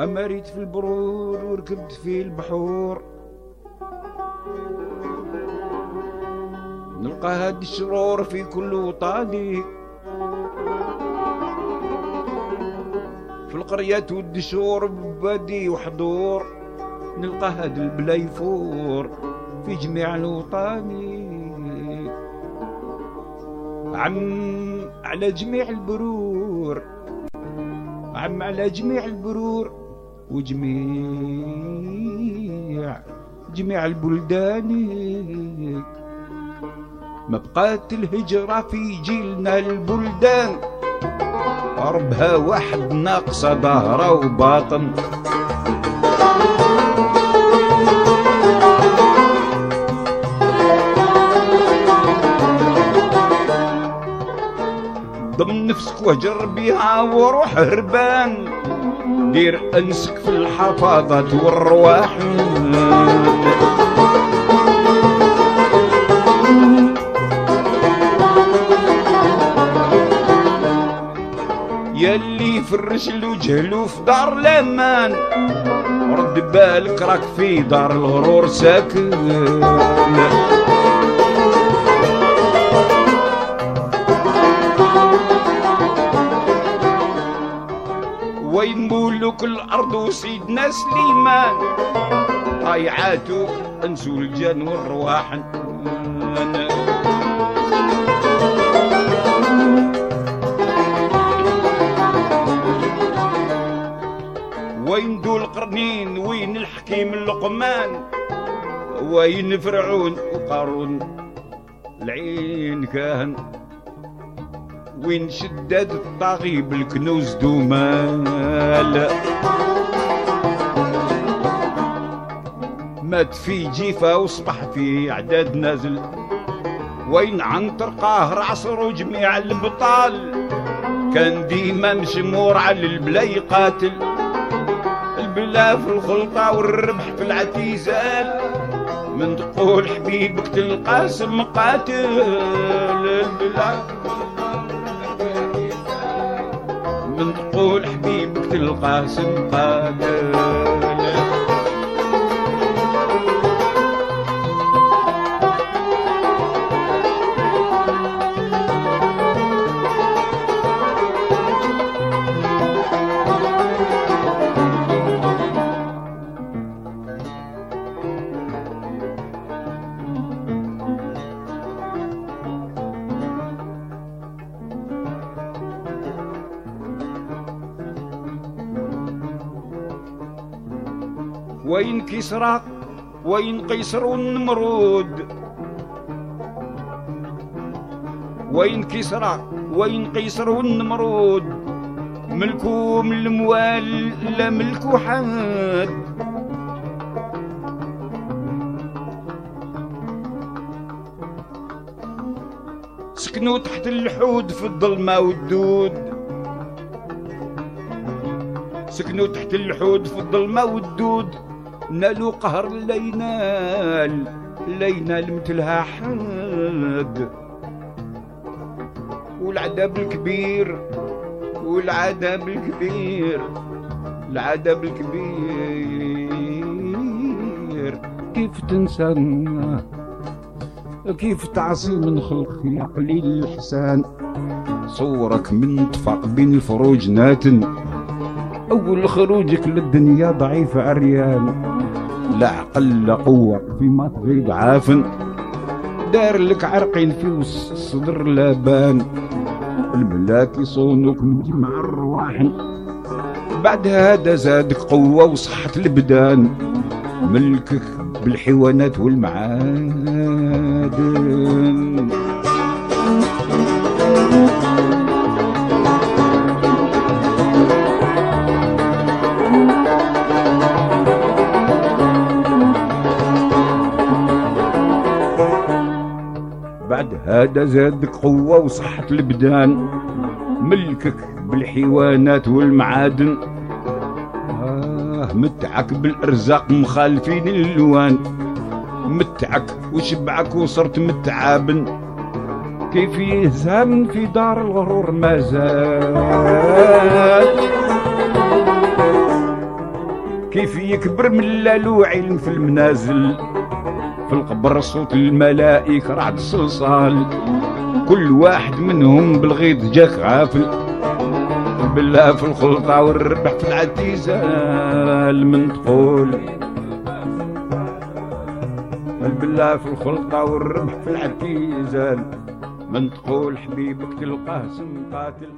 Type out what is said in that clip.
أمريت في البرور وركبت في البحور. نلقى هاد الشرور في كل وطاني في القرية والدشور ببادي وحضور نلقى هاد البلا يفور في جميع الوطاني. عم على جميع البرور. عم على جميع البرور. وجميع جميع البلدان. ما بقات الهجرة في جيلنا البلدان. ربها واحد ناقصة ظهرة وباطن. ضمن نفسك وهجر بيها وروح هربان. دير انسك في الحفاظات والرواح. يلي فرش الوجه في دار الأمان رد بالك راك في دار الغرور ساكن. وين مولوك الأرض وسيدنا سليمان طايعاتو انسو الجن والرواح. وين ذو القرنين؟ وين الحكيم اللقمان؟ وين فرعون وقارون؟ العين كان وين شداد الطاغي بالكنوز دومال. مات في جيفة وصبح في عداد نازل. وين عنتر قاهر عصر وجميع البطال. كان ديما مشمور على البلا يقاتل البلا في الخلطة والربح في العتيزال من تقول حبيبك تلقى سم قاتل. البلا حبيبك تلقى وين كسرى وين قيصر والنمرود. وين كسرى وين قيصر والنمرود. ملكو من الموال لا ملكو حد. سكنوا تحت اللحود في الظلمة والدود. سكنوا تحت اللحود في الظلمة والدود. نالوا قهر لا ينال لا ينال مثلها حد والعذاب الكبير والعذاب الكبير العذاب الكبير. كيف تنسى كيف تعصي من خلق يا قليل الإحسان؟ صورك من طفق بين الفروج ناتن. أول خروجك للدنيا ضعيف عريان لا عقل لا قوة فيما تغيب عافن. دار لك عرقين في الصدر لابان الملاك يصونوك من جمع الرواحن. بعد هذا زادك قوة وصحة البدان. ملكك بالحيوانات والمعادن. بعد هذا زادك قوة وصحة البدان. ملكك بالحيوانات والمعادن. آه متعك بالأرزاق مخالفين الألوان متعك وشبعك وصرت متعابن. كيف يهزم في دار الغرور ما زال. كيف يكبر من لا علم في المنازل. القبر صوت الملائكة رعد الصلصال كل واحد منهم بالغيظ جاك غافل. بالله في الخلطة والربح في العتيزال من تقول. بالله في الخلطة والربح في العتيزال من تقول حبيبك تلقاه سم قاتل.